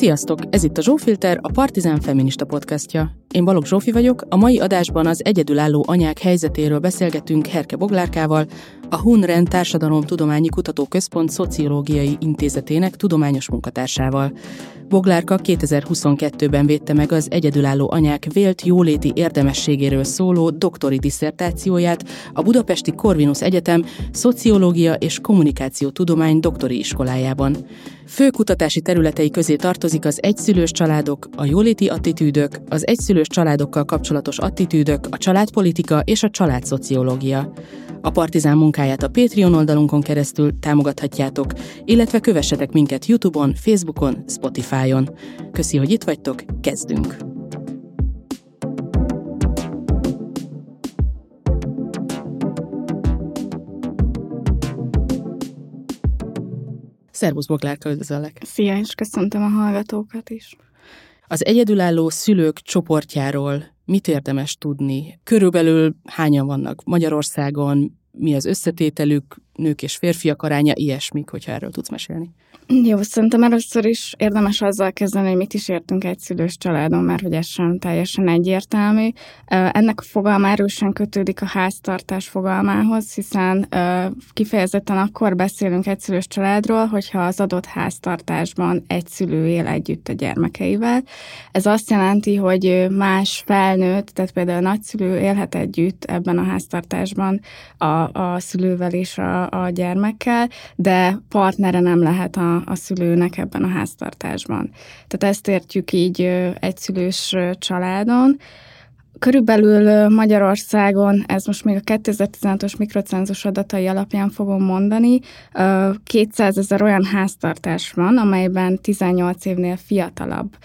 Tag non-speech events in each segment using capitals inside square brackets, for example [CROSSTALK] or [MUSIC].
Sziasztok! Ez itt a Zsófilter, a Partizán Feminista podcastja. Én Balogh Zsófi vagyok, a mai adásban az egyedülálló anyák helyzetéről beszélgetünk Herke Boglárkával, a Hunren Társadalomtudományi Kutatóközpont Szociológiai Intézetének tudományos munkatársával. Boglárka 2022-ben védte meg az egyedülálló anyák vélt jóléti érdemességéről szóló doktori diszertációját a Budapesti Corvinus Egyetem Szociológia és Kommunikáció Tudomány doktori iskolájában. Fő kutatási területei közé tartozik az egyszülős családok, a jóléti attitűdök, az egyszülős családokkal kapcsolatos attitűdök, a családpolitika és a családszociológia. A Partizán munkáját a Patreon oldalunkon keresztül támogathatjátok, illetve kövessetek minket Youtube-on, Facebookon, Spotify-on. Köszi, hogy itt vagytok, kezdünk! Szervusz, Boglárka, üdvözöllek! Szia, és köszöntöm a hallgatókat is! Az egyedülálló szülők csoportjáról mit érdemes tudni? Körülbelül hányan vannak Magyarországon, mi az összetételük, nők és férfiak aránya, ilyesmik, hogyha erről tudsz mesélni. Jó, szerintem először is érdemes azzal kezdeni, hogy mit is értünk egy szülős családon, mert hogy ez sem teljesen egyértelmű. Ennek a fogalma erősen kötődik a háztartás fogalmához, hiszen kifejezetten akkor beszélünk egy szülős családról, hogyha az adott háztartásban egy szülő él együtt a gyermekeivel. Ez azt jelenti, hogy más felnőtt, tehát például a nagyszülő élhet együtt ebben a háztartásban a, a szülővel és a, a gyermekkel, de partnere nem lehet a, a szülőnek ebben a háztartásban. Tehát ezt értjük így egyszülős családon. Körülbelül Magyarországon, ez most még a 2016-os mikrocenzus adatai alapján fogom mondani, 200 ezer olyan háztartás van, amelyben 18 évnél fiatalabb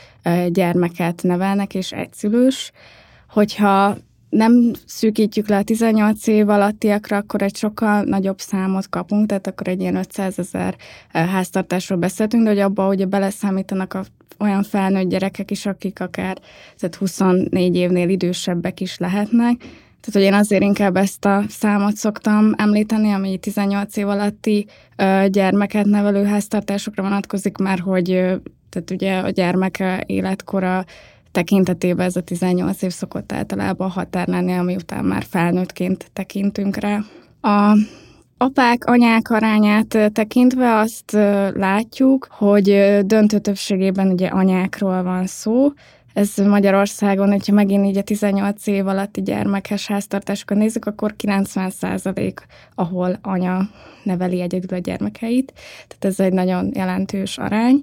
gyermeket nevelnek, és egyszülős. Hogyha nem szűkítjük le a 18 év alattiakra, akkor egy sokkal nagyobb számot kapunk, tehát akkor egy ilyen 500 ezer háztartásról beszéltünk, de hogy abba ugye beleszámítanak a olyan felnőtt gyerekek is, akik akár tehát 24 évnél idősebbek is lehetnek. Tehát, hogy én azért inkább ezt a számot szoktam említeni, ami 18 év alatti gyermeket nevelő háztartásokra vonatkozik, mert hogy tehát ugye a gyermek életkora tekintetében ez a 18 év szokott általában határ lenni, ami után már felnőttként tekintünk rá. A apák, anyák arányát tekintve azt látjuk, hogy döntő többségében ugye anyákról van szó, ez Magyarországon, hogyha megint így a 18 év alatti gyermekes háztartásokat nézzük, akkor 90 százalék, ahol anya neveli egyedül a gyermekeit. Tehát ez egy nagyon jelentős arány.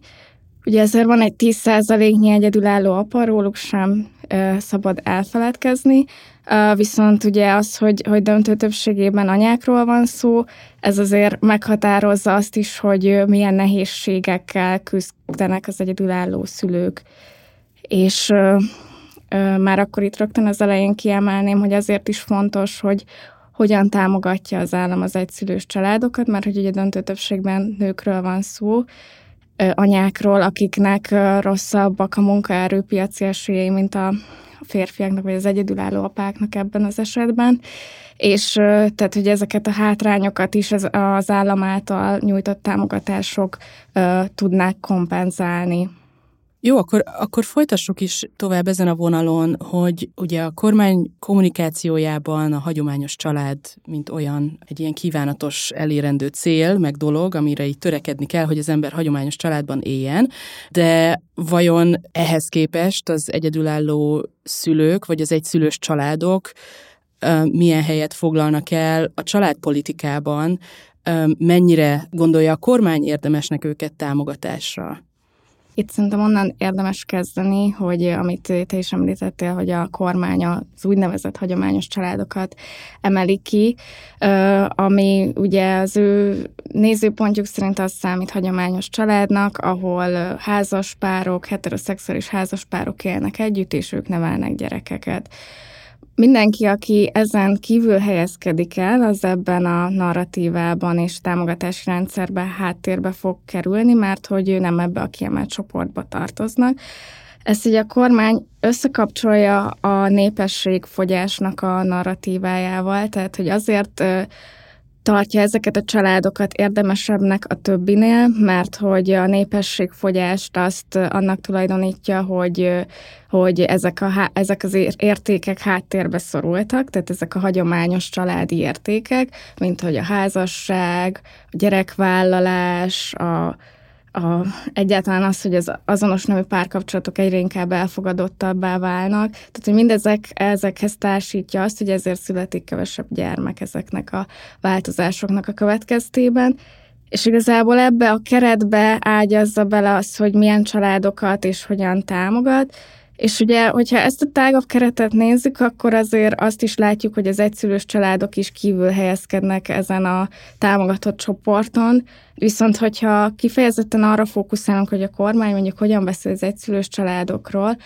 Ugye ezért van egy 10%-nyi egyedülálló apa, róluk sem ö, szabad elfeledkezni, ö, viszont ugye az, hogy, hogy döntő többségében anyákról van szó, ez azért meghatározza azt is, hogy milyen nehézségekkel küzdenek az egyedülálló szülők. És ö, ö, már akkor itt rögtön az elején kiemelném, hogy azért is fontos, hogy hogyan támogatja az állam az egyszülős családokat, mert hogy ugye döntő többségben nőkről van szó, anyákról, akiknek rosszabbak a munkaerőpiaci esélyei, mint a férfiaknak, vagy az egyedülálló apáknak ebben az esetben. És tehát, hogy ezeket a hátrányokat is az, az állam által nyújtott támogatások tudnák kompenzálni. Jó, akkor, akkor folytassuk is tovább ezen a vonalon, hogy ugye a kormány kommunikációjában a hagyományos család, mint olyan, egy ilyen kívánatos elérendő cél, meg dolog, amire így törekedni kell, hogy az ember hagyományos családban éljen, de vajon ehhez képest az egyedülálló szülők, vagy az egyszülős családok milyen helyet foglalnak el a családpolitikában, mennyire gondolja a kormány érdemesnek őket támogatásra? Itt szerintem onnan érdemes kezdeni, hogy amit te is említettél, hogy a kormány az úgynevezett hagyományos családokat emeli ki, ami ugye az ő nézőpontjuk szerint az számít hagyományos családnak, ahol házas párok, heteroszexuális házas párok élnek együtt, és ők nevelnek gyerekeket mindenki, aki ezen kívül helyezkedik el, az ebben a narratívában és támogatási rendszerben háttérbe fog kerülni, mert hogy ő nem ebbe a kiemelt csoportba tartoznak. Ezt ugye a kormány összekapcsolja a népességfogyásnak a narratívájával, tehát hogy azért tartja ezeket a családokat érdemesebbnek a többinél, mert hogy a népességfogyást azt annak tulajdonítja, hogy, hogy ezek, a, ezek az értékek háttérbe szorultak, tehát ezek a hagyományos családi értékek, mint hogy a házasság, a gyerekvállalás, a, a, egyáltalán az, hogy az azonos nemű párkapcsolatok egyre inkább elfogadottabbá válnak. Tehát, hogy mindezek ezekhez társítja azt, hogy ezért születik kevesebb gyermek ezeknek a változásoknak a következtében. És igazából ebbe a keretbe ágyazza bele az, hogy milyen családokat és hogyan támogat, és ugye, hogyha ezt a tágabb keretet nézzük, akkor azért azt is látjuk, hogy az egyszülős családok is kívül helyezkednek ezen a támogatott csoporton, viszont hogyha kifejezetten arra fókuszálunk, hogy a kormány mondjuk hogyan beszél az egyszülős családokról,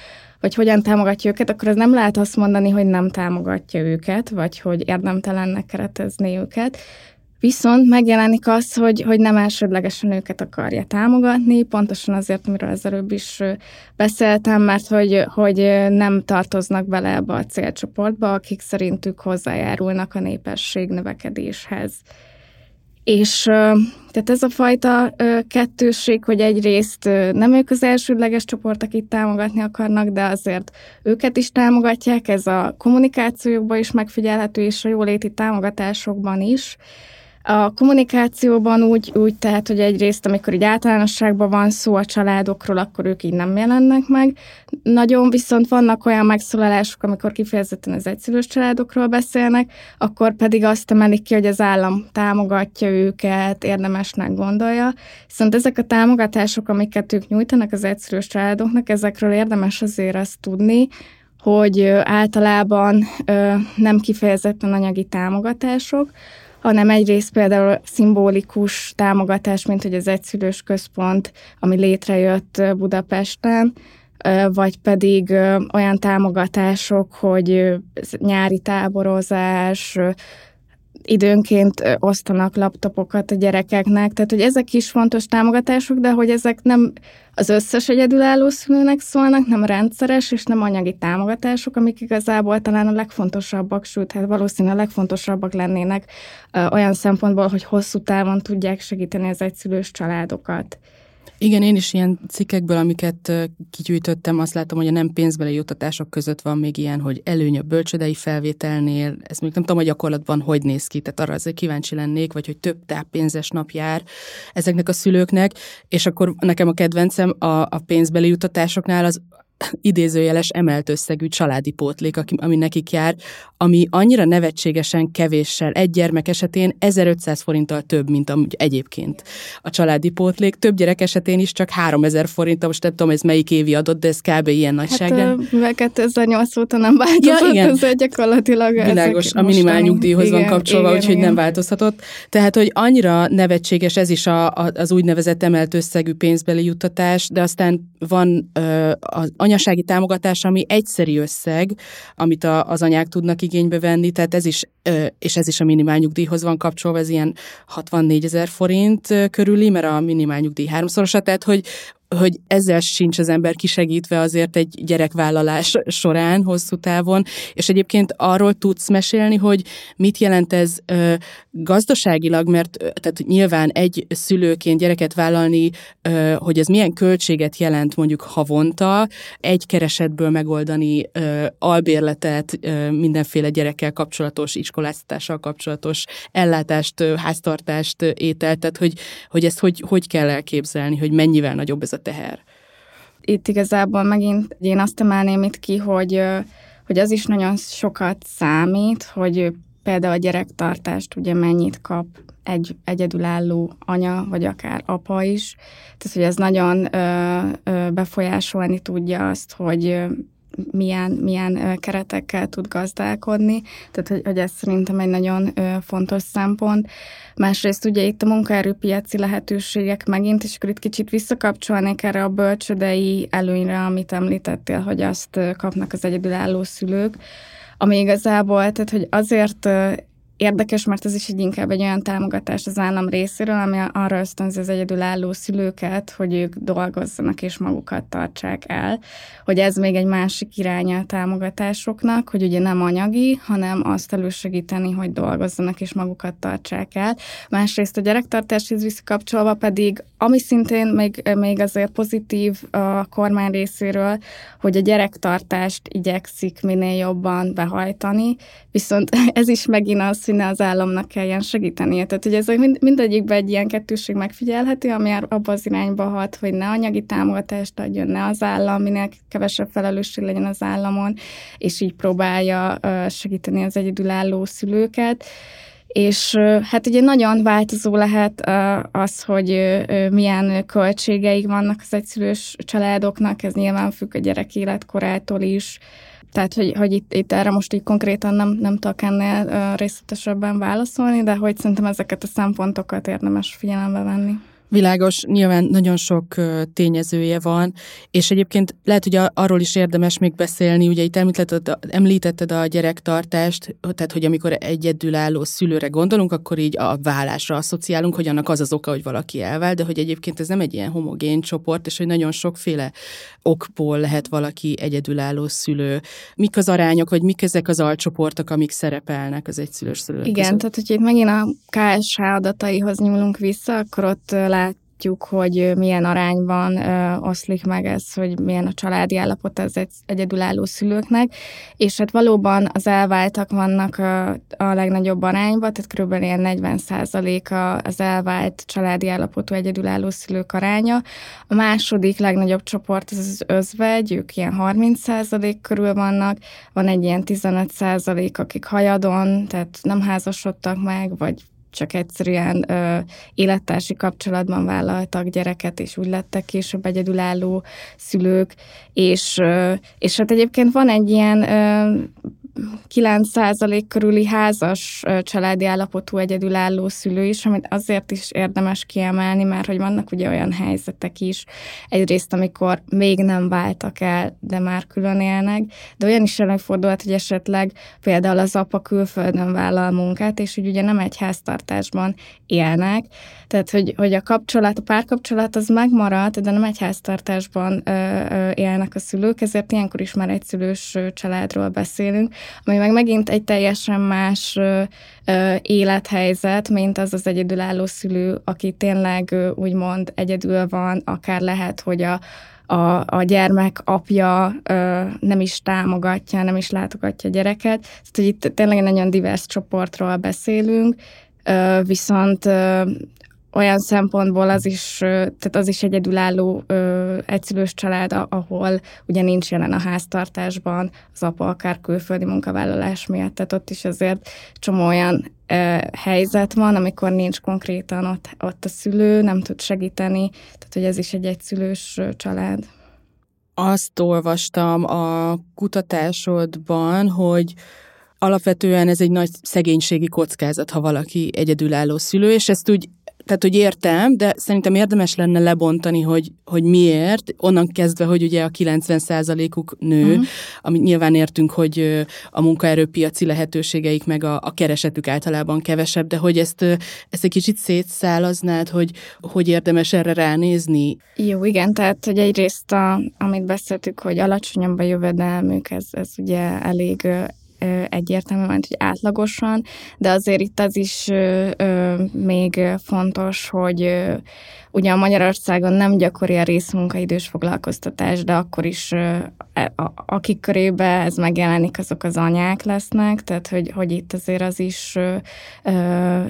vagy hogyan támogatja őket, akkor ez nem lehet azt mondani, hogy nem támogatja őket, vagy hogy érdemtelennek keretezni őket, Viszont megjelenik az, hogy, hogy nem elsődlegesen őket akarja támogatni, pontosan azért, amiről az előbb is beszéltem, mert hogy, hogy nem tartoznak bele ebbe a célcsoportba, akik szerintük hozzájárulnak a népesség növekedéshez. És tehát ez a fajta kettősség, hogy egyrészt nem ők az elsődleges csoport, akit támogatni akarnak, de azért őket is támogatják, ez a kommunikációkban is megfigyelhető, és a jóléti támogatásokban is. A kommunikációban úgy, úgy tehát, hogy egyrészt, amikor így általánosságban van szó a családokról, akkor ők így nem jelennek meg. Nagyon viszont vannak olyan megszólalások, amikor kifejezetten az egyszülős családokról beszélnek, akkor pedig azt emelik ki, hogy az állam támogatja őket, érdemesnek gondolja. Viszont ezek a támogatások, amiket ők nyújtanak az egyszülős családoknak, ezekről érdemes azért azt tudni, hogy általában nem kifejezetten anyagi támogatások, hanem egyrészt például szimbolikus támogatás, mint hogy az egyszülős központ, ami létrejött Budapesten, vagy pedig olyan támogatások, hogy nyári táborozás, időnként osztanak laptopokat a gyerekeknek, tehát hogy ezek is fontos támogatások, de hogy ezek nem az összes egyedülálló szülőnek szólnak, nem rendszeres és nem anyagi támogatások, amik igazából talán a legfontosabbak, sőt, hát valószínűleg a legfontosabbak lennének olyan szempontból, hogy hosszú távon tudják segíteni az egyszülős családokat. Igen, én is ilyen cikkekből, amiket kigyűjtöttem, azt látom, hogy a nem pénzbeli juttatások között van még ilyen, hogy előny a bölcsödei felvételnél, ez még nem tudom, hogy gyakorlatban hogy néz ki, tehát arra azért kíváncsi lennék, vagy hogy több táppénzes nap jár ezeknek a szülőknek, és akkor nekem a kedvencem a, a pénzbeli juttatásoknál az idézőjeles emelt összegű családi pótlék, ami nekik jár, ami annyira nevetségesen kevéssel egy gyermek esetén 1500 forinttal több, mint amúgy egyébként a családi pótlék. Több gyerek esetén is csak 3000 forinttal, most nem tudom, ez melyik évi adott, de ez kb. ilyen nagyságrend. Hát, mivel 2008 óta nem változott, ja, igen. ez gyakorlatilag Világos, a minimál nyugdíjhoz van kapcsolva, igen, úgyhogy igen. nem változhatott. Tehát, hogy annyira nevetséges ez is a, a, az úgynevezett emelt összegű pénzbeli juttatás, de aztán van ö, az anyasági támogatás, ami egyszeri összeg, amit a, az anyák tudnak igénybe venni, tehát ez is, és ez is a minimálnyugdíjhoz van kapcsolva, ez ilyen 64 ezer forint körüli, mert a minimálnyugdíj háromszorosa, tehát hogy, hogy ezzel sincs az ember kisegítve azért egy gyerekvállalás során, hosszú távon, és egyébként arról tudsz mesélni, hogy mit jelent ez ö, gazdaságilag, mert tehát nyilván egy szülőként gyereket vállalni, ö, hogy ez milyen költséget jelent mondjuk havonta, egy keresetből megoldani ö, albérletet, ö, mindenféle gyerekkel kapcsolatos, iskoláztatással kapcsolatos ellátást, ö, háztartást, ételt, tehát hogy, hogy ezt hogy, hogy kell elképzelni, hogy mennyivel nagyobb ez teher. Itt igazából megint én azt emelném itt ki, hogy, hogy az is nagyon sokat számít, hogy például a gyerektartást ugye mennyit kap egy egyedülálló anya, vagy akár apa is. Tehát, hogy ez nagyon ö, ö, befolyásolni tudja azt, hogy milyen, milyen keretekkel tud gazdálkodni, tehát hogy, hogy ez szerintem egy nagyon fontos szempont. Másrészt ugye itt a munkaerőpiaci lehetőségek megint, és akkor itt kicsit visszakapcsolnék erre a bölcsödei előnyre, amit említettél, hogy azt kapnak az egyedülálló szülők, ami igazából, tehát hogy azért érdekes, mert ez is egy inkább egy olyan támogatás az állam részéről, ami arra ösztönzi az egyedülálló szülőket, hogy ők dolgozzanak és magukat tartsák el. Hogy ez még egy másik iránya a támogatásoknak, hogy ugye nem anyagi, hanem azt elősegíteni, hogy dolgozzanak és magukat tartsák el. Másrészt a gyerektartáshoz visszakapcsolva pedig, ami szintén még, még azért pozitív a kormány részéről, hogy a gyerektartást igyekszik minél jobban behajtani, viszont [LAUGHS] ez is megint az, hogy ne az államnak kelljen segítenie. Tehát, hogy ez mind, mindegyikben egy ilyen kettőség megfigyelhető, ami abba az irányba hat, hogy ne anyagi támogatást adjon, ne az állam, minél kevesebb felelősség legyen az államon, és így próbálja segíteni az egyedülálló szülőket. És hát ugye nagyon változó lehet az, hogy milyen költségeik vannak az egyszülős családoknak, ez nyilván függ a gyerek életkorától is, tehát, hogy, hogy itt, itt erre most így konkrétan nem, nem tudok ennél részletesebben válaszolni, de hogy szerintem ezeket a szempontokat érdemes figyelembe venni. Világos, nyilván nagyon sok tényezője van, és egyébként lehet, hogy arról is érdemes még beszélni, ugye itt említetted, említetted a gyerektartást, tehát hogy amikor egyedülálló szülőre gondolunk, akkor így a vállásra asszociálunk, hogy annak az az oka, hogy valaki elvál, de hogy egyébként ez nem egy ilyen homogén csoport, és hogy nagyon sokféle okból lehet valaki egyedülálló szülő. Mik az arányok, vagy mik ezek az alcsoportok, amik szerepelnek az egyszülős szülők Igen, között? tehát hogy itt megint a KSH adataihoz nyúlunk vissza, akkor ott látjuk, hogy milyen arányban oszlik meg ez, hogy milyen a családi állapot az egy egyedülálló szülőknek, és hát valóban az elváltak vannak a, a legnagyobb arányban, tehát kb. ilyen 40 a az elvált családi állapotú egyedülálló szülők aránya. A második legnagyobb csoport az az özvegy, ők ilyen 30% körül vannak, van egy ilyen 15% akik hajadon, tehát nem házasodtak meg, vagy csak egyszerűen ö, élettársi kapcsolatban vállaltak gyereket, és úgy lettek később egyedülálló szülők, és, ö, és hát egyébként van egy ilyen ö, 9% körüli házas családi állapotú egyedülálló szülő is, amit azért is érdemes kiemelni, mert hogy vannak ugye olyan helyzetek is, egyrészt, amikor még nem váltak el, de már külön élnek, de olyan is előfordulhat, hogy esetleg például az apa külföldön vállal munkát, és hogy ugye nem egy háztartásban élnek, tehát hogy, hogy a kapcsolat, a párkapcsolat az megmarad, de nem egy háztartásban ö, ö, élnek a szülők, ezért ilyenkor is már egy szülős családról beszélünk, ami meg megint egy teljesen más élethelyzet, mint az az egyedülálló szülő, aki tényleg úgymond egyedül van, akár lehet, hogy a a, a gyermek apja ö, nem is támogatja, nem is látogatja a gyereket. Tehát, hogy itt tényleg nagyon divers csoportról beszélünk, ö, viszont ö, olyan szempontból az is, tehát az is egyedülálló egyszülős család, ahol ugye nincs jelen a háztartásban az apa akár külföldi munkavállalás miatt, tehát ott is azért csomó olyan helyzet van, amikor nincs konkrétan ott, ott a szülő, nem tud segíteni, tehát hogy ez is egy egyszülős család. Azt olvastam a kutatásodban, hogy alapvetően ez egy nagy szegénységi kockázat, ha valaki egyedülálló szülő, és ezt úgy tehát, hogy értem, de szerintem érdemes lenne lebontani, hogy, hogy miért, onnan kezdve, hogy ugye a 90%-uk nő, uh-huh. amit nyilván értünk, hogy a munkaerőpiaci lehetőségeik meg a, a keresetük általában kevesebb, de hogy ezt, ezt egy kicsit szétszálaznád, hogy hogy érdemes erre ránézni? Jó, igen, tehát, hogy egyrészt, a, amit beszéltük, hogy alacsonyabb a jövedelmük, ez, ez ugye elég egyértelműen, hogy átlagosan, de azért itt az is még fontos, hogy ugye a Magyarországon nem gyakori a részmunkaidős foglalkoztatás, de akkor is e, akik körébe ez megjelenik, azok az anyák lesznek, tehát hogy, hogy itt azért az is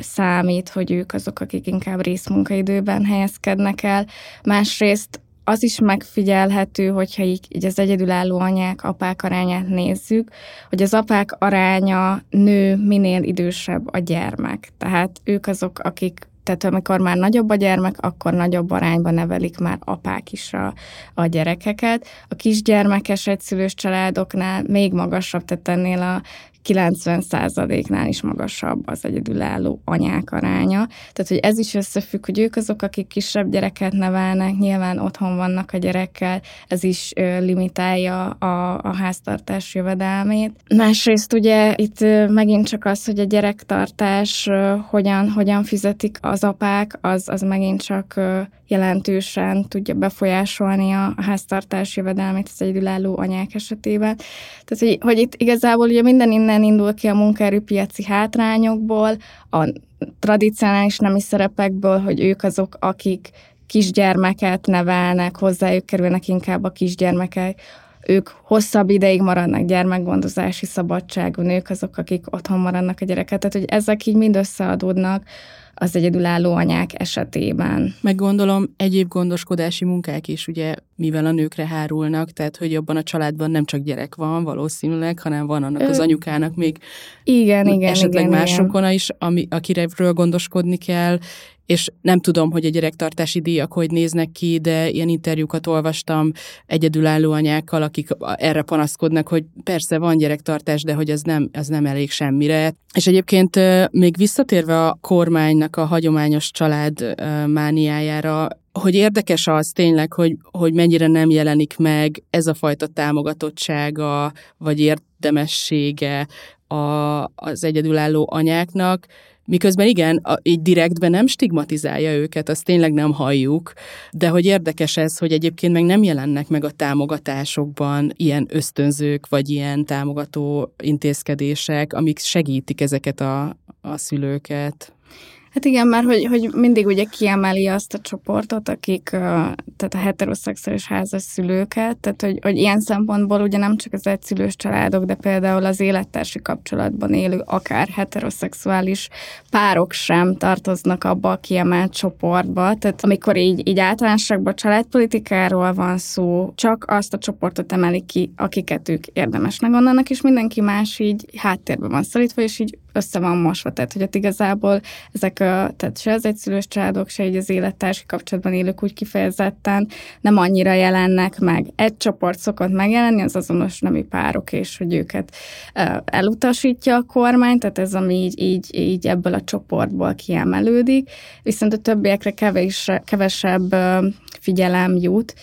számít, hogy ők azok, akik inkább részmunkaidőben helyezkednek el. Másrészt az is megfigyelhető, hogyha így, így az egyedülálló anyák, apák arányát nézzük, hogy az apák aránya nő, minél idősebb a gyermek. Tehát ők azok, akik tehát amikor már nagyobb a gyermek, akkor nagyobb arányban nevelik már apák is a, a gyerekeket. A kisgyermekes egyszülős családoknál még magasabb, tehát ennél a 90%-nál is magasabb az egyedülálló anyák aránya. Tehát, hogy ez is összefügg, hogy ők azok, akik kisebb gyereket nevelnek, nyilván otthon vannak a gyerekkel, ez is limitálja a, a háztartás jövedelmét. Másrészt ugye itt megint csak az, hogy a gyerektartás hogyan, hogyan fizetik az apák, az, az megint csak jelentősen tudja befolyásolni a háztartás jövedelmét az egyedülálló anyák esetében. Tehát, hogy, hogy itt igazából ugye minden innen indul ki a munkaerőpiaci hátrányokból, a tradicionális nemi szerepekből, hogy ők azok, akik kisgyermeket nevelnek, hozzájuk kerülnek inkább a kisgyermekek, ők hosszabb ideig maradnak gyermekgondozási szabadságon, ők azok, akik otthon maradnak a gyereket. Tehát, hogy ezek így mind összeadódnak az egyedülálló anyák esetében. Meg gondolom egyéb gondoskodási munkák is, ugye, mivel a nőkre hárulnak, tehát hogy abban a családban nem csak gyerek van valószínűleg, hanem van annak Ö... az anyukának még igen, igen, esetleg igen, másokon is, ami, akiről gondoskodni kell, és nem tudom, hogy a gyerektartási díjak hogy néznek ki, de ilyen interjúkat olvastam egyedülálló anyákkal, akik erre panaszkodnak, hogy persze van gyerektartás, de hogy az nem, az nem elég semmire. És egyébként még visszatérve a kormánynak a hagyományos család mániájára, hogy érdekes az tényleg, hogy, hogy mennyire nem jelenik meg ez a fajta támogatottsága, vagy érdemessége a, az egyedülálló anyáknak, Miközben igen, a, így direktben nem stigmatizálja őket, azt tényleg nem halljuk, de hogy érdekes ez, hogy egyébként meg nem jelennek meg a támogatásokban ilyen ösztönzők, vagy ilyen támogató intézkedések, amik segítik ezeket a, a szülőket. Hát igen, mert hogy, hogy mindig ugye kiemeli azt a csoportot, akik, tehát a heteroszexuális házas szülőket, tehát hogy, hogy ilyen szempontból ugye nem csak az egyszülős családok, de például az élettársi kapcsolatban élő, akár heteroszexuális párok sem tartoznak abba a kiemelt csoportba. Tehát amikor így, így általánosságban családpolitikáról van szó, csak azt a csoportot emelik ki, akiket ők érdemesnek gondolnak, és mindenki más így háttérbe van szorítva, és így össze van mosva. Tehát, hogy ott igazából ezek a, tehát se az egyszülős családok, se így az élettársi kapcsolatban élők úgy kifejezetten nem annyira jelennek meg. Egy csoport szokott megjelenni, az azonos nemi párok, és hogy őket elutasítja a kormány, tehát ez, ami így, így, így ebből a csoportból kiemelődik, viszont a többiekre kevés, kevesebb figyelem jut,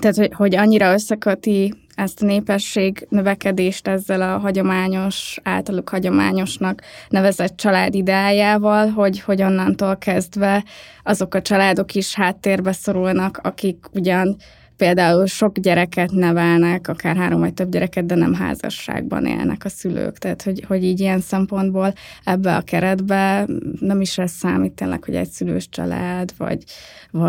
tehát, hogy, hogy annyira összeköti ezt a népesség növekedést ezzel a hagyományos, általuk hagyományosnak nevezett család ideájával, hogy, hogy onnantól kezdve azok a családok is háttérbe szorulnak, akik ugyan például sok gyereket nevelnek, akár három vagy több gyereket, de nem házasságban élnek a szülők. Tehát, hogy, hogy így ilyen szempontból ebbe a keretbe nem is ez számít tényleg, hogy egy szülős család, vagy,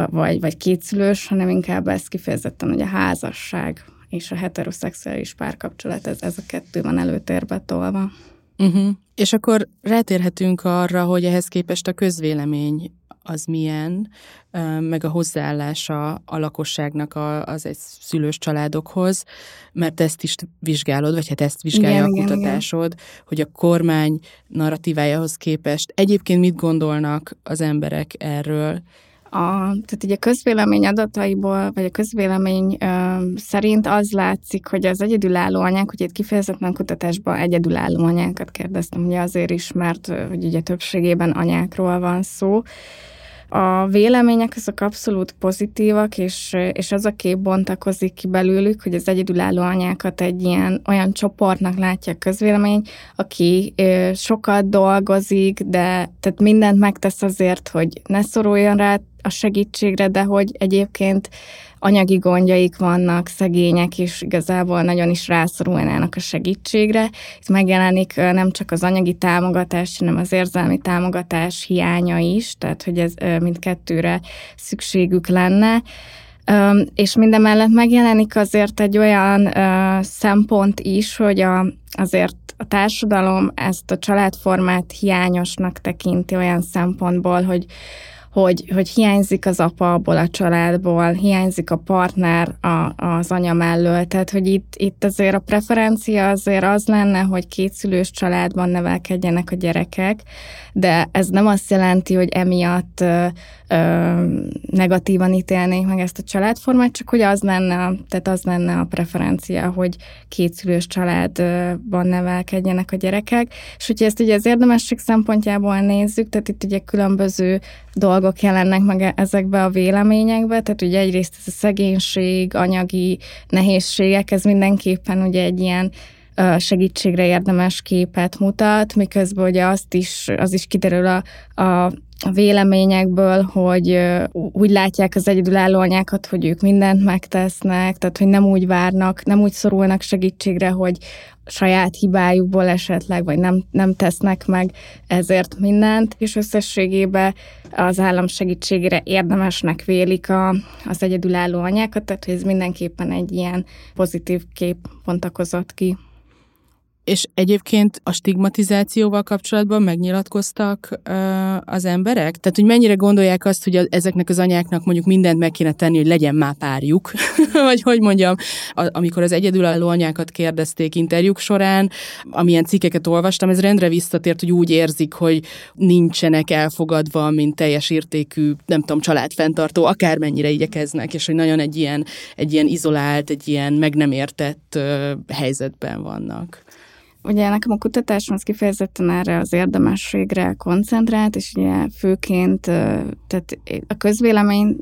vagy, vagy kétszülős, hanem inkább ez kifejezetten, hogy a házasság és a heteroszexuális párkapcsolat, ez, ez a kettő van előtérbe tolva. Uh-huh. És akkor rátérhetünk arra, hogy ehhez képest a közvélemény az milyen, meg a hozzáállása a lakosságnak az egy szülős családokhoz, mert ezt is vizsgálod, vagy hát ezt vizsgálja igen, a kutatásod, igen, igen. hogy a kormány narratívájához képest egyébként mit gondolnak az emberek erről, a, tehát ugye a közvélemény adataiból, vagy a közvélemény ö, szerint az látszik, hogy az egyedülálló anyák, ugye itt kifejezetten kutatásban egyedülálló anyákat kérdeztem, ugye azért is, mert hogy ugye többségében anyákról van szó, a vélemények azok abszolút pozitívak, és, és az a kép bontakozik ki belőlük, hogy az egyedülálló anyákat egy ilyen olyan csoportnak látja a közvélemény, aki ö, sokat dolgozik, de tehát mindent megtesz azért, hogy ne szoruljon rá a segítségre, de hogy egyébként anyagi gondjaik vannak, szegények, és igazából nagyon is rászorulnának a segítségre. Itt megjelenik nem csak az anyagi támogatás, hanem az érzelmi támogatás hiánya is, tehát hogy ez mindkettőre szükségük lenne. És mindemellett megjelenik azért egy olyan szempont is, hogy a, azért a társadalom ezt a családformát hiányosnak tekinti olyan szempontból, hogy hogy, hogy hiányzik az apa abból a családból, hiányzik a partner a, az anya mellől, tehát hogy itt, itt azért a preferencia azért az lenne, hogy kétszülős családban nevelkedjenek a gyerekek, de ez nem azt jelenti, hogy emiatt ö, ö, negatívan ítélnék meg ezt a családformát, csak hogy az lenne, tehát az lenne a preferencia, hogy kétszülős családban nevelkedjenek a gyerekek, és hogyha ezt ugye az érdemesség szempontjából nézzük, tehát itt ugye különböző dolgok jelennek meg ezekbe a véleményekbe, tehát ugye egyrészt ez a szegénység, anyagi nehézségek, ez mindenképpen ugye egy ilyen segítségre érdemes képet mutat, miközben ugye azt is, az is kiderül a a véleményekből, hogy úgy látják az egyedülálló anyákat, hogy ők mindent megtesznek, tehát hogy nem úgy várnak, nem úgy szorulnak segítségre, hogy saját hibájukból esetleg, vagy nem, nem tesznek meg ezért mindent, és összességében az állam segítségére érdemesnek vélik a, az egyedülálló anyákat, tehát ez mindenképpen egy ilyen pozitív kép pontakozott ki. És egyébként a stigmatizációval kapcsolatban megnyilatkoztak uh, az emberek? Tehát, hogy mennyire gondolják azt, hogy a, ezeknek az anyáknak mondjuk mindent meg kéne tenni, hogy legyen már párjuk? [LAUGHS] Vagy hogy mondjam, a, amikor az egyedülálló anyákat kérdezték interjúk során, amilyen cikkeket olvastam, ez rendre visszatért, hogy úgy érzik, hogy nincsenek elfogadva, mint teljes értékű, nem tudom, családfenntartó, akármennyire igyekeznek, és hogy nagyon egy ilyen, egy ilyen izolált, egy ilyen meg nem értett uh, helyzetben vannak. Ugye nekem a kutatásom az kifejezetten erre az érdemességre koncentrált, és ugye főként tehát a közvélemény,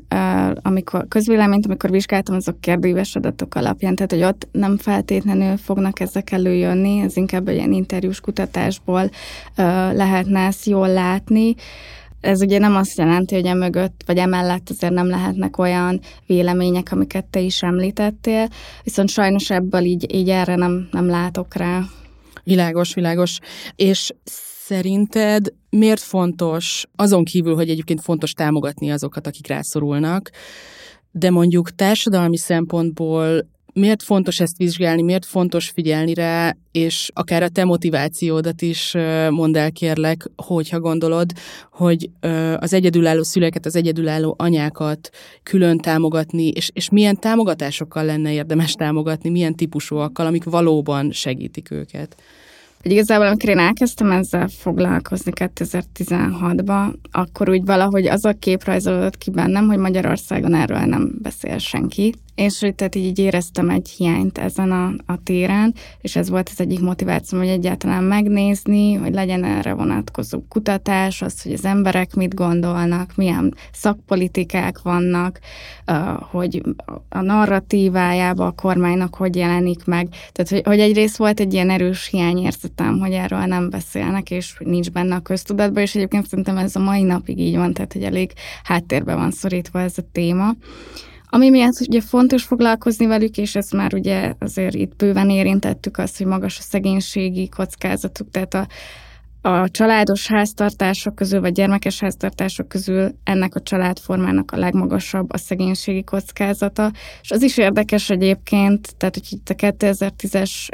amikor, közvéleményt, amikor vizsgáltam, azok kérdőíves adatok alapján, tehát hogy ott nem feltétlenül fognak ezek előjönni, ez inkább egy ilyen interjús kutatásból lehetne ezt jól látni. Ez ugye nem azt jelenti, hogy emögött, vagy emellett azért nem lehetnek olyan vélemények, amiket te is említettél, viszont sajnos ebből így, így erre nem, nem látok rá. Világos, világos. És szerinted miért fontos, azon kívül, hogy egyébként fontos támogatni azokat, akik rászorulnak, de mondjuk társadalmi szempontból miért fontos ezt vizsgálni, miért fontos figyelni rá, és akár a te motivációdat is mondd el kérlek, hogyha gondolod, hogy az egyedülálló szüleket, az egyedülálló anyákat külön támogatni, és, és milyen támogatásokkal lenne érdemes támogatni, milyen típusúakkal, amik valóban segítik őket. Hogy igazából, amikor én elkezdtem ezzel foglalkozni 2016-ban, akkor úgy valahogy az a kép rajzolódott ki bennem, hogy Magyarországon erről nem beszél senki. És tehát így éreztem egy hiányt ezen a, a téren, és ez volt az egyik motiváció, hogy egyáltalán megnézni, hogy legyen erre vonatkozó kutatás, az, hogy az emberek mit gondolnak, milyen szakpolitikák vannak, hogy a narratívájába a kormánynak hogy jelenik meg. Tehát, hogy, hogy egyrészt volt egy ilyen erős hiányérzetem, hogy erről nem beszélnek, és hogy nincs benne a köztudatban, és egyébként szerintem ez a mai napig így van, tehát hogy elég háttérbe van szorítva ez a téma. Ami miatt ugye fontos foglalkozni velük, és ezt már ugye azért itt bőven érintettük azt, hogy magas a szegénységi kockázatuk, tehát a, a családos háztartások közül, vagy gyermekes háztartások közül ennek a családformának a legmagasabb a szegénységi kockázata. És az is érdekes egyébként, tehát hogy itt a 2010-es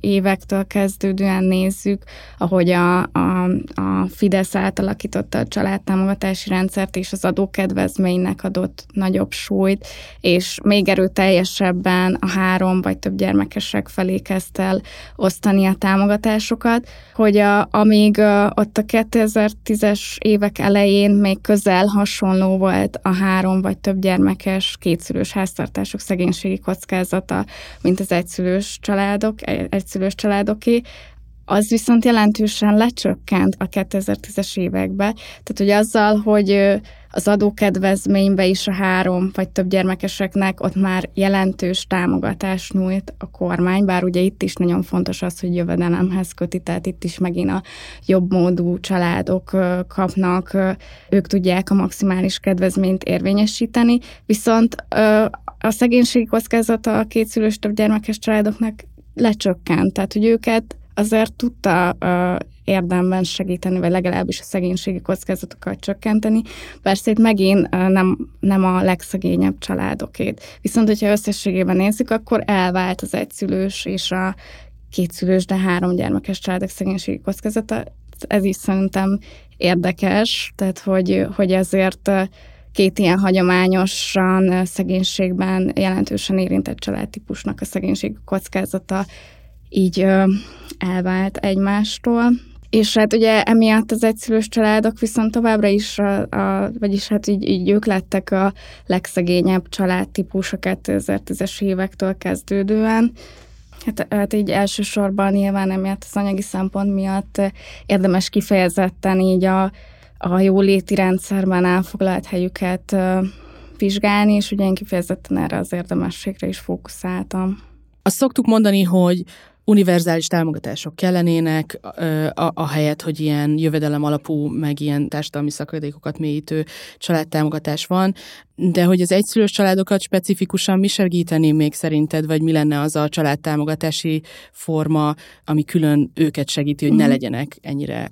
évektől kezdődően nézzük, ahogy a, a, a Fidesz átalakította a családtámogatási rendszert, és az adókedvezménynek adott nagyobb súlyt, és még erőteljesebben a három vagy több gyermekesek felé kezdte el osztani a támogatásokat, hogy a, amíg még ott a 2010-es évek elején még közel hasonló volt a három vagy több gyermekes kétszülős háztartások szegénységi kockázata, mint az egyszülős családok, egyszülős családoké, az viszont jelentősen lecsökkent a 2010-es években. Tehát, hogy azzal, hogy az adókedvezménybe is a három vagy több gyermekeseknek ott már jelentős támogatást nyújt a kormány, bár ugye itt is nagyon fontos az, hogy jövedelemhez köti, tehát itt is megint a jobb módú családok kapnak, ők tudják a maximális kedvezményt érvényesíteni, viszont a szegénységi kockázata a kétszülős több gyermekes családoknak lecsökkent, tehát hogy őket azért tudta érdemben segíteni, vagy legalábbis a szegénységi kockázatokat csökkenteni. Persze itt megint nem, nem a legszegényebb családokét. Viszont, hogyha összességében nézzük, akkor elvált az egyszülős és a kétszülős, de három gyermekes családok szegénységi kockázata. Ez is szerintem érdekes, tehát hogy, hogy ezért két ilyen hagyományosan szegénységben jelentősen érintett családtípusnak a szegénység kockázata így elvált egymástól. És hát ugye emiatt az egyszülős családok viszont továbbra is, a, a, vagyis hát így, így ők lettek a legszegényebb családtípus a 2010-es évektől kezdődően. Hát, hát így elsősorban nyilván emiatt az anyagi szempont miatt érdemes kifejezetten így a, a jóléti rendszerben elfoglalt helyüket vizsgálni, és ugye én kifejezetten erre az érdemességre is fókuszáltam. Azt szoktuk mondani, hogy univerzális támogatások kellenének, a, a helyet, hogy ilyen jövedelem alapú, meg ilyen társadalmi szakadékokat mélyítő családtámogatás van, de hogy az egyszülős családokat specifikusan mi segíteni még szerinted, vagy mi lenne az a családtámogatási forma, ami külön őket segíti, hogy ne mhm. legyenek ennyire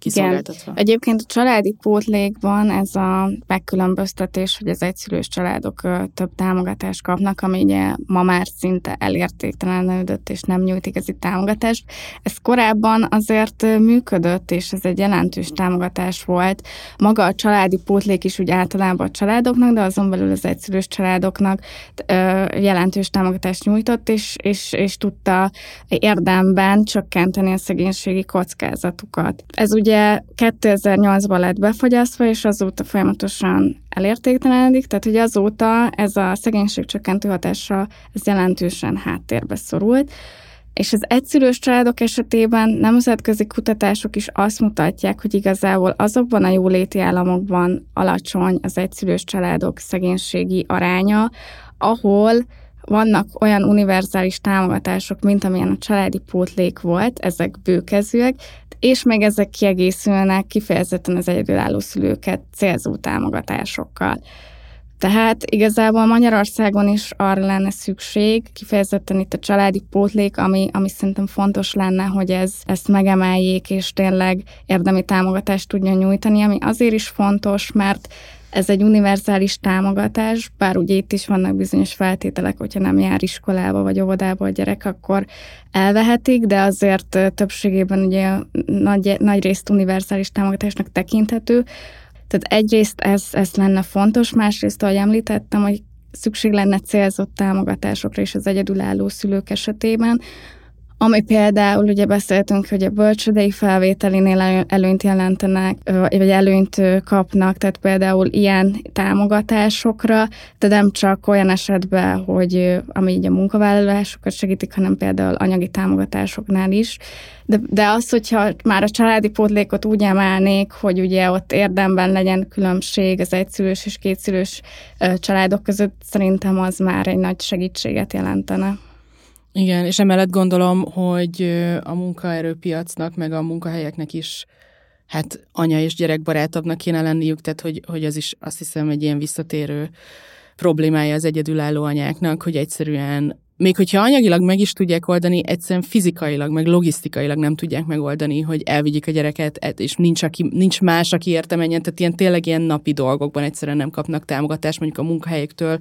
kiszolgáltatva. Igen. Egyébként a családi pótlékban ez a megkülönböztetés, hogy az egyszülős családok több támogatást kapnak, ami ugye ma már szinte elértéktelenedett és nem nyújt igazi támogatást. Ez korábban azért működött, és ez egy jelentős támogatás volt. Maga a családi pótlék is úgy általában a családoknak, de azon belül az egyszülős családoknak jelentős támogatást nyújtott, és, és, és tudta érdemben csökkenteni a szegénységi kockázatukat. Ez ugye ugye 2008-ban lett befogyasztva, és azóta folyamatosan elértéktelenedik, tehát hogy azóta ez a szegénység csökkentő hatása ez jelentősen háttérbe szorult. És az egyszülős családok esetében nemzetközi kutatások is azt mutatják, hogy igazából azokban a jóléti államokban alacsony az egyszülős családok szegénységi aránya, ahol vannak olyan univerzális támogatások, mint amilyen a családi pótlék volt, ezek bőkezőek, és még ezek kiegészülnek kifejezetten az egyedülálló szülőket célzó támogatásokkal. Tehát igazából Magyarországon is arra lenne szükség, kifejezetten itt a családi pótlék, ami, ami szerintem fontos lenne, hogy ez, ezt megemeljék, és tényleg érdemi támogatást tudjon nyújtani, ami azért is fontos, mert ez egy univerzális támogatás, bár ugye itt is vannak bizonyos feltételek, hogyha nem jár iskolába vagy óvodába a gyerek, akkor elvehetik, de azért többségében ugye nagy, nagy részt univerzális támogatásnak tekinthető. Tehát egyrészt ez, ez lenne fontos, másrészt, ahogy említettem, hogy szükség lenne célzott támogatásokra is az egyedülálló szülők esetében, ami például ugye beszéltünk, hogy a bölcsödei felvételinél előnyt jelentenek, vagy előnyt kapnak, tehát például ilyen támogatásokra, de nem csak olyan esetben, hogy ami így a munkavállalásokat segítik, hanem például anyagi támogatásoknál is. De, de az, hogyha már a családi pótlékot úgy emelnék, hogy ugye ott érdemben legyen különbség az egyszülős és kétszülős családok között, szerintem az már egy nagy segítséget jelentene. Igen, és emellett gondolom, hogy a munkaerőpiacnak, meg a munkahelyeknek is hát anya és gyerek barátabbnak kéne lenniük, tehát hogy, hogy az is azt hiszem egy ilyen visszatérő problémája az egyedülálló anyáknak, hogy egyszerűen még hogyha anyagilag meg is tudják oldani, egyszerűen fizikailag, meg logisztikailag nem tudják megoldani, hogy elvigyik a gyereket, és nincs, aki, nincs más, aki érte menjen, tehát ilyen tényleg ilyen napi dolgokban egyszerűen nem kapnak támogatást mondjuk a munkahelyektől,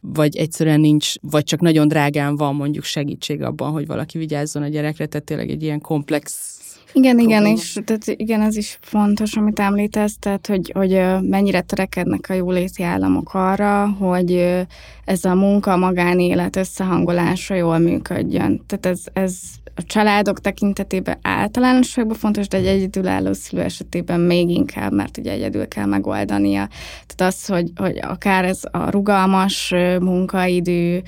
vagy egyszerűen nincs, vagy csak nagyon drágán van mondjuk segítség abban, hogy valaki vigyázzon a gyerekre, tehát tényleg egy ilyen komplex igen, probléma. igen, és tehát igen, ez is fontos, amit említesz, tehát hogy, hogy mennyire törekednek a jóléti államok arra, hogy ez a munka, magánélet összehangolása jól működjön. Tehát ez, ez a családok tekintetében általánosságban fontos, de egy egyedülálló szülő esetében még inkább, mert ugye egyedül kell megoldania. Tehát az, hogy, hogy akár ez a rugalmas munkaidő,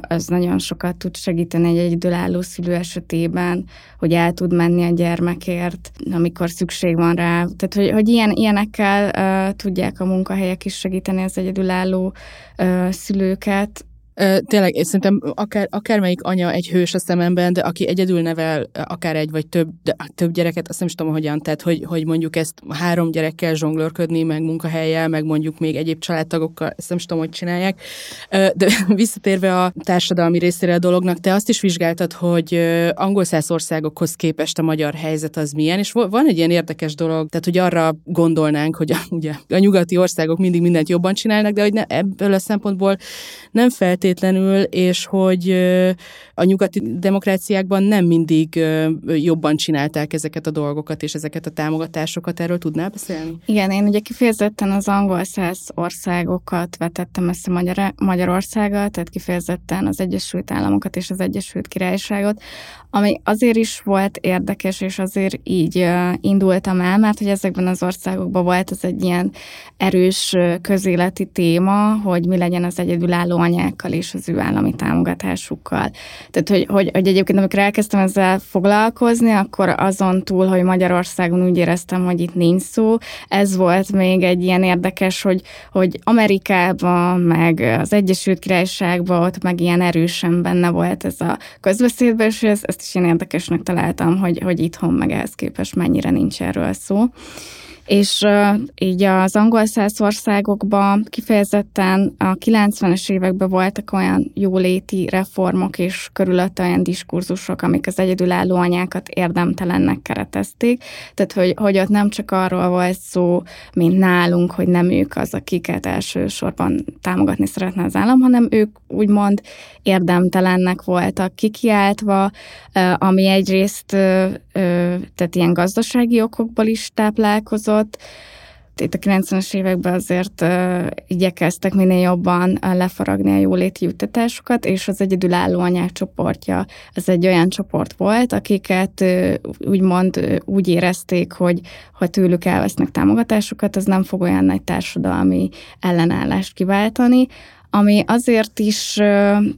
az nagyon sokat tud segíteni egy egyedülálló szülő esetében, hogy el tud menni a gyermekért, amikor szükség van rá. Tehát, hogy, hogy ilyen, ilyenekkel uh, tudják a munkahelyek is segíteni az egyedülálló uh, szülőket, Tényleg, én szerintem akár, akármelyik anya egy hős a szememben, de aki egyedül nevel akár egy vagy több, de, több gyereket, azt nem is tudom, hogyan, tehát hogy, hogy mondjuk ezt három gyerekkel zsonglőrködni, meg munkahelyel, meg mondjuk még egyéb családtagokkal, ezt nem is tudom, hogy csinálják. De [LAUGHS] visszatérve a társadalmi részére a dolognak, te azt is vizsgáltad, hogy angol országokhoz képest a magyar helyzet az milyen, és van egy ilyen érdekes dolog, tehát hogy arra gondolnánk, hogy a, ugye, a nyugati országok mindig mindent jobban csinálnak, de hogy ne, ebből a szempontból nem feltétlenül feltétlenül, és hogy a nyugati demokráciákban nem mindig jobban csinálták ezeket a dolgokat és ezeket a támogatásokat. Erről tudnál beszélni? Igen, én ugye kifejezetten az angol száz országokat vetettem össze Magyar- Magyarországgal, tehát kifejezetten az Egyesült Államokat és az Egyesült Királyságot, ami azért is volt érdekes, és azért így indultam el, mert hogy ezekben az országokban volt ez egy ilyen erős közéleti téma, hogy mi legyen az egyedülálló anyákkal és az ő állami támogatásukkal. Tehát, hogy, hogy, hogy egyébként amikor elkezdtem ezzel foglalkozni, akkor azon túl, hogy Magyarországon úgy éreztem, hogy itt nincs szó, ez volt még egy ilyen érdekes, hogy, hogy Amerikában, meg az Egyesült Királyságban ott meg ilyen erősen benne volt ez a közbeszédben, és ez, ezt is én érdekesnek találtam, hogy, hogy itthon meg ehhez képest mennyire nincs erről szó és így az angol száz országokban kifejezetten a 90-es években voltak olyan jóléti reformok és körülötte olyan diskurzusok, amik az egyedülálló anyákat érdemtelennek keretezték. Tehát, hogy, hogy ott nem csak arról volt szó, mint nálunk, hogy nem ők az, akiket elsősorban támogatni szeretne az állam, hanem ők úgymond érdemtelennek voltak kikiáltva, ami egyrészt tehát ilyen gazdasági okokból is táplálkozott, itt a 90-es években azért igyekeztek minél jobban lefaragni a jóléti juttatásokat, és az egyedülálló anyák csoportja, ez egy olyan csoport volt, akiket úgymond úgy érezték, hogy ha tőlük elvesznek támogatásokat, az nem fog olyan nagy társadalmi ellenállást kiváltani, ami azért is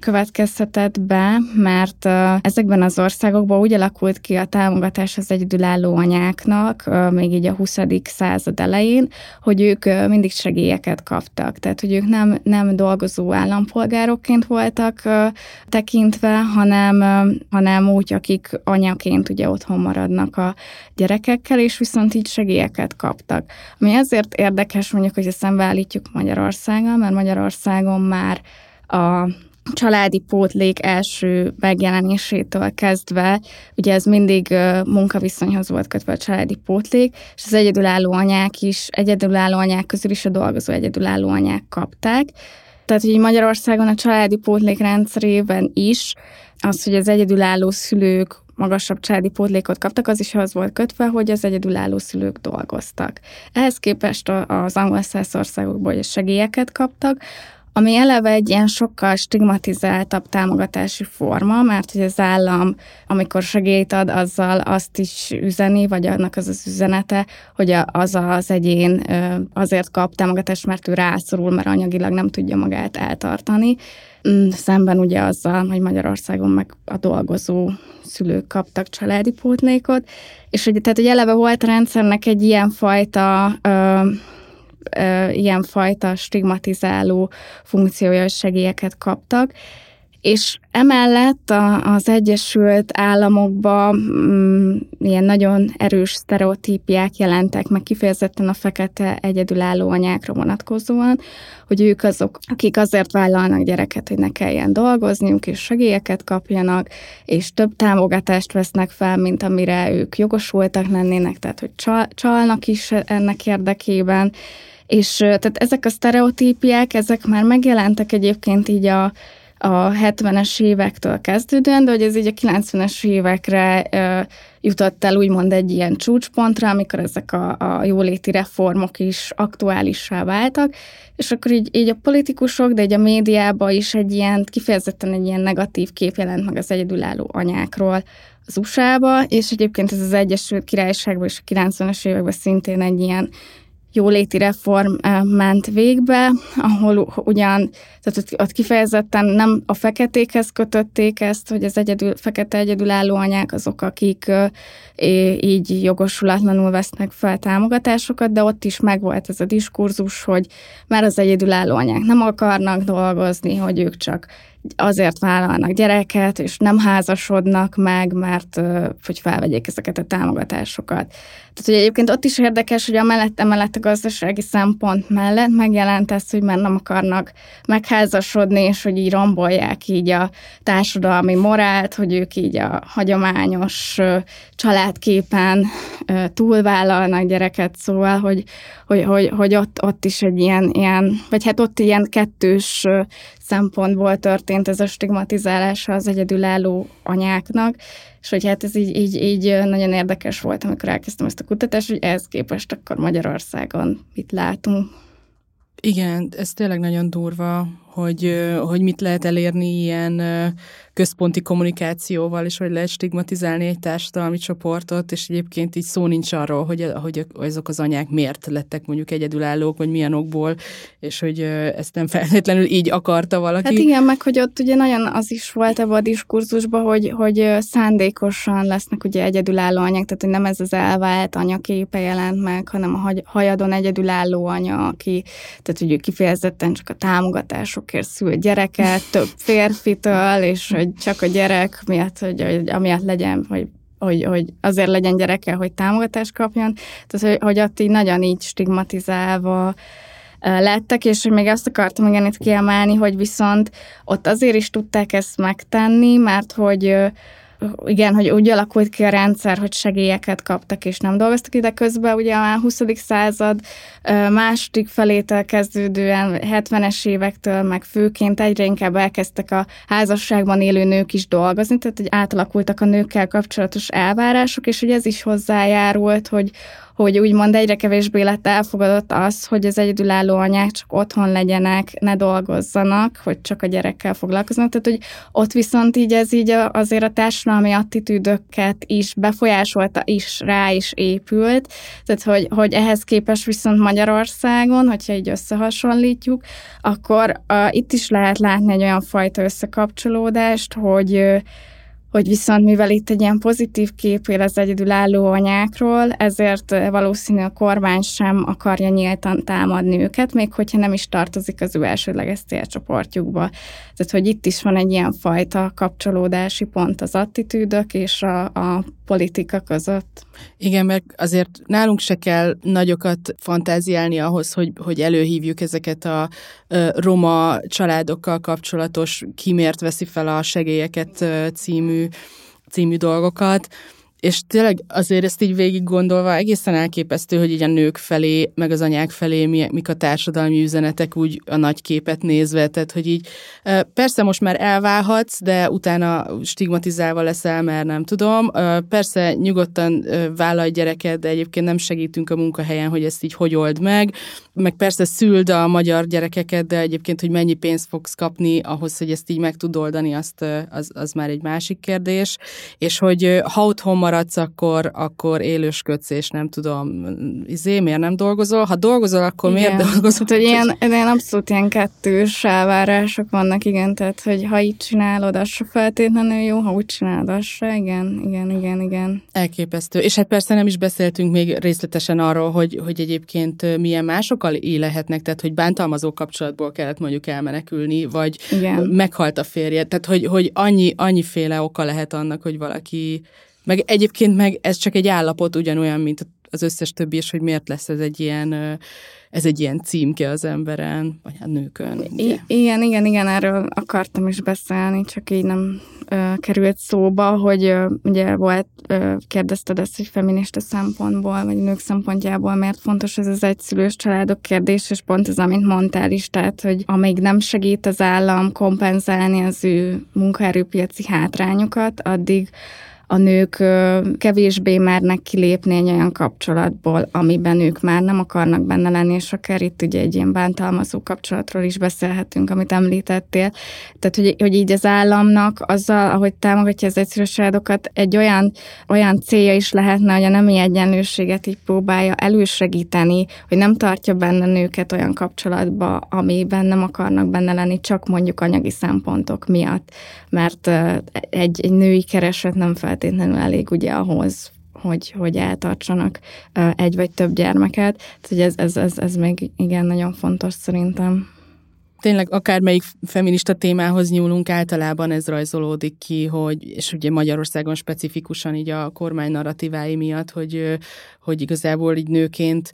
következhetett be, mert ezekben az országokban úgy alakult ki a támogatás az egyedülálló anyáknak, még így a 20. század elején, hogy ők mindig segélyeket kaptak. Tehát, hogy ők nem, nem dolgozó állampolgárokként voltak tekintve, hanem, hanem úgy, akik anyaként ugye otthon maradnak a gyerekekkel, és viszont így segélyeket kaptak. Ami azért érdekes, mondjuk, hogy szembeállítjuk Magyarországgal, mert Magyarországon már a családi pótlék első megjelenésétől kezdve, ugye ez mindig munkaviszonyhoz volt kötve a családi pótlék, és az egyedülálló anyák is, egyedülálló anyák közül is a dolgozó egyedülálló anyák kapták. Tehát, hogy Magyarországon a családi pótlék rendszerében is az, hogy az egyedülálló szülők magasabb családi pótlékot kaptak, az is az volt kötve, hogy az egyedülálló szülők dolgoztak. Ehhez képest az angol országokból segélyeket kaptak, ami eleve egy ilyen sokkal stigmatizáltabb támogatási forma, mert hogy az állam, amikor segélyt ad, azzal azt is üzeni, vagy annak az az üzenete, hogy az az egyén azért kap támogatást, mert ő rászorul, mert anyagilag nem tudja magát eltartani. Mm, szemben ugye azzal, hogy Magyarországon meg a dolgozó szülők kaptak családi pótlékot, és hogy, tehát, hogy eleve volt a rendszernek egy ilyen fajta ö, ilyen fajta stigmatizáló funkciója segélyeket kaptak, és emellett a, az Egyesült Államokban mm, ilyen nagyon erős sztereotípiák jelentek meg kifejezetten a fekete egyedülálló anyákra vonatkozóan, hogy ők azok, akik azért vállalnak gyereket, hogy ne kelljen dolgozniuk, és segélyeket kapjanak, és több támogatást vesznek fel, mint amire ők jogosultak lennének, tehát hogy csal, csalnak is ennek érdekében, és tehát ezek a sztereotípiák, ezek már megjelentek egyébként így a, a 70-es évektől kezdődően, de hogy ez így a 90-es évekre ö, jutott el úgymond egy ilyen csúcspontra, amikor ezek a, a jóléti reformok is aktuálissá váltak, és akkor így, így a politikusok, de így a médiában is egy ilyen, kifejezetten egy ilyen negatív kép jelent meg az egyedülálló anyákról az USA-ba, és egyébként ez az Egyesült Királyságban és a 90-es években szintén egy ilyen jóléti reform ment végbe, ahol ugyan, tehát ott, ott kifejezetten nem a feketékhez kötötték ezt, hogy az egyedül, fekete egyedülálló anyák azok, akik így jogosulatlanul vesznek fel támogatásokat, de ott is megvolt ez a diskurzus, hogy már az egyedülálló anyák nem akarnak dolgozni, hogy ők csak azért vállalnak gyereket, és nem házasodnak meg, mert hogy felvegyék ezeket a támogatásokat. Tehát, hogy egyébként ott is érdekes, hogy amellett, emellett a gazdasági szempont mellett megjelent ez, hogy már nem akarnak megházasodni, és hogy így rombolják így a társadalmi morált, hogy ők így a hagyományos családképen túlvállalnak gyereket, szóval, hogy, hogy, hogy, hogy ott, ott is egy ilyen, ilyen, vagy hát ott ilyen kettős szempontból történt ez a stigmatizálása az egyedülálló anyáknak, és hogy hát ez így, így, így nagyon érdekes volt, amikor elkezdtem ezt a kutatást, hogy ehhez képest akkor Magyarországon mit látunk. Igen, ez tényleg nagyon durva, hogy, hogy mit lehet elérni ilyen központi kommunikációval, és hogy lehet stigmatizálni egy társadalmi csoportot, és egyébként így szó nincs arról, hogy, hogy azok az anyák miért lettek mondjuk egyedülállók, vagy milyen okból, és hogy ezt nem feltétlenül így akarta valaki. Hát igen, meg hogy ott ugye nagyon az is volt ebben a diskurzusban, hogy, hogy szándékosan lesznek ugye egyedülálló anyák, tehát hogy nem ez az elvált anyaképe jelent meg, hanem a hajadon egyedülálló anya, aki, tehát hogy kifejezetten csak a támogatásokért szül gyereket, több férfitől, és hogy csak a gyerek miatt, hogy, hogy amiatt legyen, hogy hogy, hogy azért legyen gyereke, hogy támogatást kapjon. Tehát, hogy, hogy ott így nagyon így stigmatizálva lettek, és hogy még azt akartam igen itt kiemelni, hogy viszont ott azért is tudták ezt megtenni, mert hogy igen, hogy úgy alakult ki a rendszer, hogy segélyeket kaptak és nem dolgoztak ide közben, ugye a 20. század második felétől kezdődően 70-es évektől, meg főként egyre inkább elkezdtek a házasságban élő nők is dolgozni, tehát hogy átalakultak a nőkkel kapcsolatos elvárások, és hogy ez is hozzájárult, hogy, hogy úgymond egyre kevésbé lett elfogadott az, hogy az egyedülálló anyák csak otthon legyenek, ne dolgozzanak, hogy csak a gyerekkel foglalkoznak. Tehát, hogy ott viszont így ez így azért a társadalmi attitűdöket is befolyásolta, is rá is épült. Tehát, hogy, hogy ehhez képest viszont Magyarországon, hogyha így összehasonlítjuk, akkor uh, itt is lehet látni egy olyan fajta összekapcsolódást, hogy hogy viszont mivel itt egy ilyen pozitív kép él az egyedülálló anyákról, ezért valószínű a kormány sem akarja nyíltan támadni őket, még hogyha nem is tartozik az ő elsődleges célcsoportjukba. Tehát, hogy itt is van egy ilyen fajta kapcsolódási pont az attitűdök és a, a politika között. Igen, mert azért nálunk se kell nagyokat fantáziálni ahhoz, hogy, hogy előhívjuk ezeket a roma családokkal kapcsolatos kimért veszi fel a segélyeket című, című dolgokat és tényleg azért ezt így végig gondolva egészen elképesztő, hogy így a nők felé, meg az anyák felé mi, mik a társadalmi üzenetek úgy a nagy képet nézve, tehát hogy így persze most már elválhatsz, de utána stigmatizálva leszel, mert nem tudom. Persze nyugodtan vállalj gyereket, de egyébként nem segítünk a munkahelyen, hogy ezt így hogy old meg, meg persze szüld a magyar gyerekeket, de egyébként, hogy mennyi pénzt fogsz kapni ahhoz, hogy ezt így meg tud oldani, azt, az, az már egy másik kérdés. És hogy ha otthon maradsz, akkor, akkor élősködsz, és nem tudom, izé, miért nem dolgozol? Ha dolgozol, akkor igen. miért dolgozol? Tehát, hogy ilyen, ilyen abszolút ilyen kettős elvárások vannak, igen, tehát, hogy ha így csinálod, az se feltétlenül jó, ha úgy csinálod, az se, igen, igen, igen, igen. Elképesztő. És hát persze nem is beszéltünk még részletesen arról, hogy, hogy egyébként milyen másokkal élhetnek, tehát, hogy bántalmazó kapcsolatból kellett mondjuk elmenekülni, vagy igen. meghalt a férje, tehát, hogy, hogy annyi, annyiféle oka lehet annak, hogy valaki meg egyébként meg ez csak egy állapot ugyanolyan, mint az összes többi, és hogy miért lesz ez egy ilyen, ez egy ilyen címke az emberen, vagy a hát nőkön. I- igen, igen, igen, erről akartam is beszélni, csak így nem ö, került szóba, hogy ö, ugye volt, ö, kérdezted ezt, hogy feminista szempontból, vagy nők szempontjából miért fontos ez az egyszülős családok kérdés, és pont ez, amit mondtál is, tehát, hogy amíg nem segít az állam kompenzálni az ő munkaerőpiaci hátrányokat, addig a nők kevésbé mernek kilépni egy olyan kapcsolatból, amiben ők már nem akarnak benne lenni, és akár itt ugye egy ilyen bántalmazó kapcsolatról is beszélhetünk, amit említettél. Tehát, hogy, hogy így az államnak azzal, ahogy támogatja az egyszerűságokat, egy olyan, olyan célja is lehetne, hogy a nemi egyenlőséget így próbálja elősegíteni, hogy nem tartja benne nőket olyan kapcsolatba, amiben nem akarnak benne lenni, csak mondjuk anyagi szempontok miatt, mert egy, egy női kereset nem fel feltétlenül elég ugye ahhoz, hogy, hogy eltartsanak egy vagy több gyermeket. Tehát, ez, ez, ez, ez még igen nagyon fontos szerintem. tényleg akármelyik feminista témához nyúlunk, általában ez rajzolódik ki, hogy, és ugye Magyarországon specifikusan így a kormány narratívái miatt, hogy, hogy igazából így nőként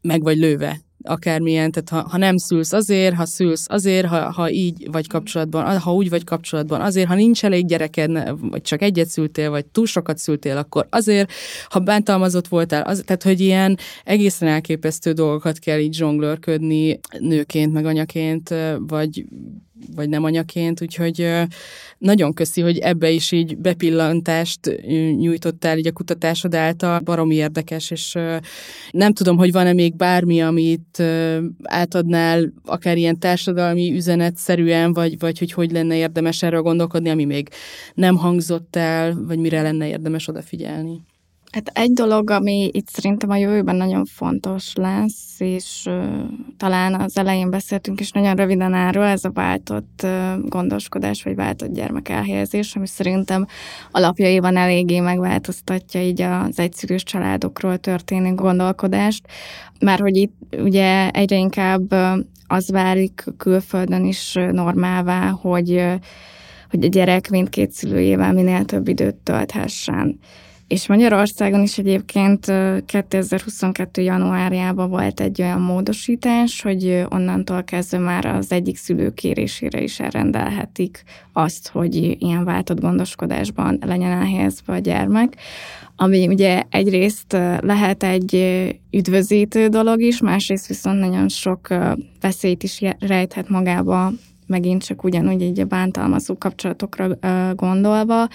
meg vagy lőve akármilyen, tehát ha, ha nem szülsz azért, ha szülsz azért, ha, ha így vagy kapcsolatban, ha úgy vagy kapcsolatban azért, ha nincs elég gyereked, vagy csak egyet szültél, vagy túl sokat szültél, akkor azért, ha bántalmazott voltál, az, tehát hogy ilyen egészen elképesztő dolgokat kell így zsonglőrködni nőként, meg anyaként, vagy vagy nem anyaként, úgyhogy nagyon köszi, hogy ebbe is így bepillantást nyújtottál így a kutatásod által, baromi érdekes, és nem tudom, hogy van-e még bármi, amit átadnál, akár ilyen társadalmi üzenetszerűen, vagy, vagy hogy hogy lenne érdemes erről gondolkodni, ami még nem hangzott el, vagy mire lenne érdemes odafigyelni. Hát egy dolog, ami itt szerintem a jövőben nagyon fontos lesz, és uh, talán az elején beszéltünk is nagyon röviden erről, ez a váltott uh, gondoskodás, vagy váltott gyermek elhelyezés, ami szerintem alapjaiban eléggé megváltoztatja így az egyszerűs családokról történő gondolkodást, mert hogy itt ugye egyre inkább az válik külföldön is normálvá, hogy, hogy a gyerek mindkét szülőjével minél több időt tölthessen. És Magyarországon is egyébként 2022. januárjában volt egy olyan módosítás, hogy onnantól kezdve már az egyik szülő kérésére is elrendelhetik azt, hogy ilyen váltott gondoskodásban legyen elhelyezve a gyermek, ami ugye egyrészt lehet egy üdvözítő dolog is, másrészt viszont nagyon sok veszélyt is rejthet magába, megint csak ugyanúgy egy a bántalmazó kapcsolatokra gondolva,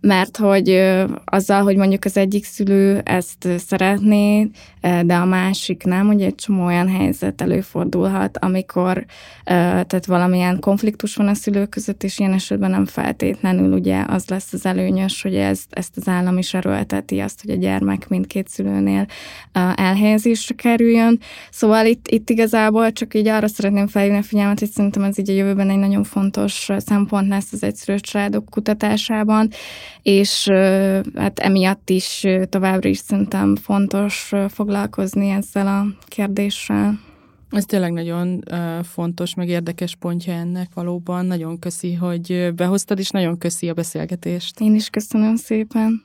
mert hogy azzal, hogy mondjuk az egyik szülő ezt szeretné, de a másik nem, ugye egy csomó olyan helyzet előfordulhat, amikor tehát valamilyen konfliktus van a szülők között, és ilyen esetben nem feltétlenül ugye az lesz az előnyös, hogy ez, ezt az állam is erőlteti azt, hogy a gyermek mindkét szülőnél elhelyezésre kerüljön. Szóval itt, itt igazából csak így arra szeretném felhívni a figyelmet, hogy szerintem ez így a jövőben egy nagyon fontos szempont lesz az egyszerűs családok kutatásában, és hát emiatt is továbbra is szerintem fontos foglalkozni ezzel a kérdéssel. Ez tényleg nagyon fontos, meg érdekes pontja ennek valóban. Nagyon köszi, hogy behoztad, és nagyon köszi a beszélgetést. Én is köszönöm szépen.